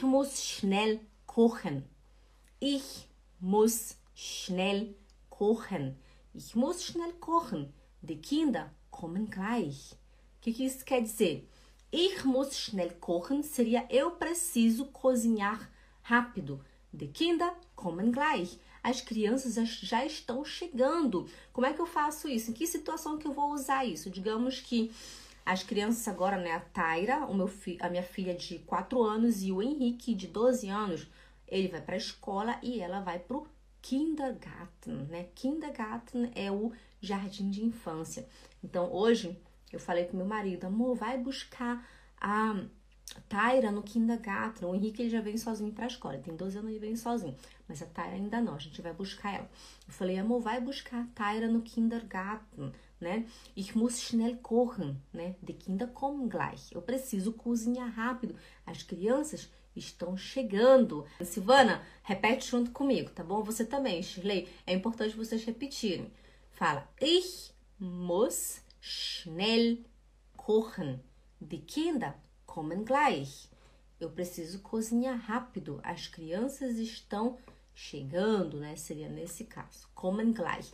Ich muss schnell kochen. Ich muss schnell kochen. Ich muss schnell kochen. Die Kinder kommen gleich. O que, que isso quer dizer? Ich muss schnell kochen seria eu preciso cozinhar rápido. Die Kinder kommen gleich. As crianças já estão chegando. Como é que eu faço isso? Em que situação que eu vou usar isso? Digamos que as crianças agora, né, a Taira, o meu fi, a minha filha de 4 anos e o Henrique de 12 anos, ele vai para a escola e ela vai pro kindergarten, né? Kindergarten é o jardim de infância. Então, hoje eu falei com meu marido, amor, vai buscar a Taira no kindergarten. O Henrique ele já vem sozinho para a escola, ele tem 12 anos e vem sozinho, mas a Taira ainda não, a gente vai buscar ela. Eu falei, amor, vai buscar a Taira no kindergarten, né? Ich muss schnell kochen, né? Die Kinder kommen gleich. Eu preciso cozinhar rápido. As crianças estão chegando. Silvana, repete junto comigo, tá bom? Você também, Shirley. É importante vocês repetirem. Fala, ich muss schnell kochen. Die Kinder kommen gleich. Eu preciso cozinhar rápido. As crianças estão chegando, né? Seria nesse caso. Kommen gleich.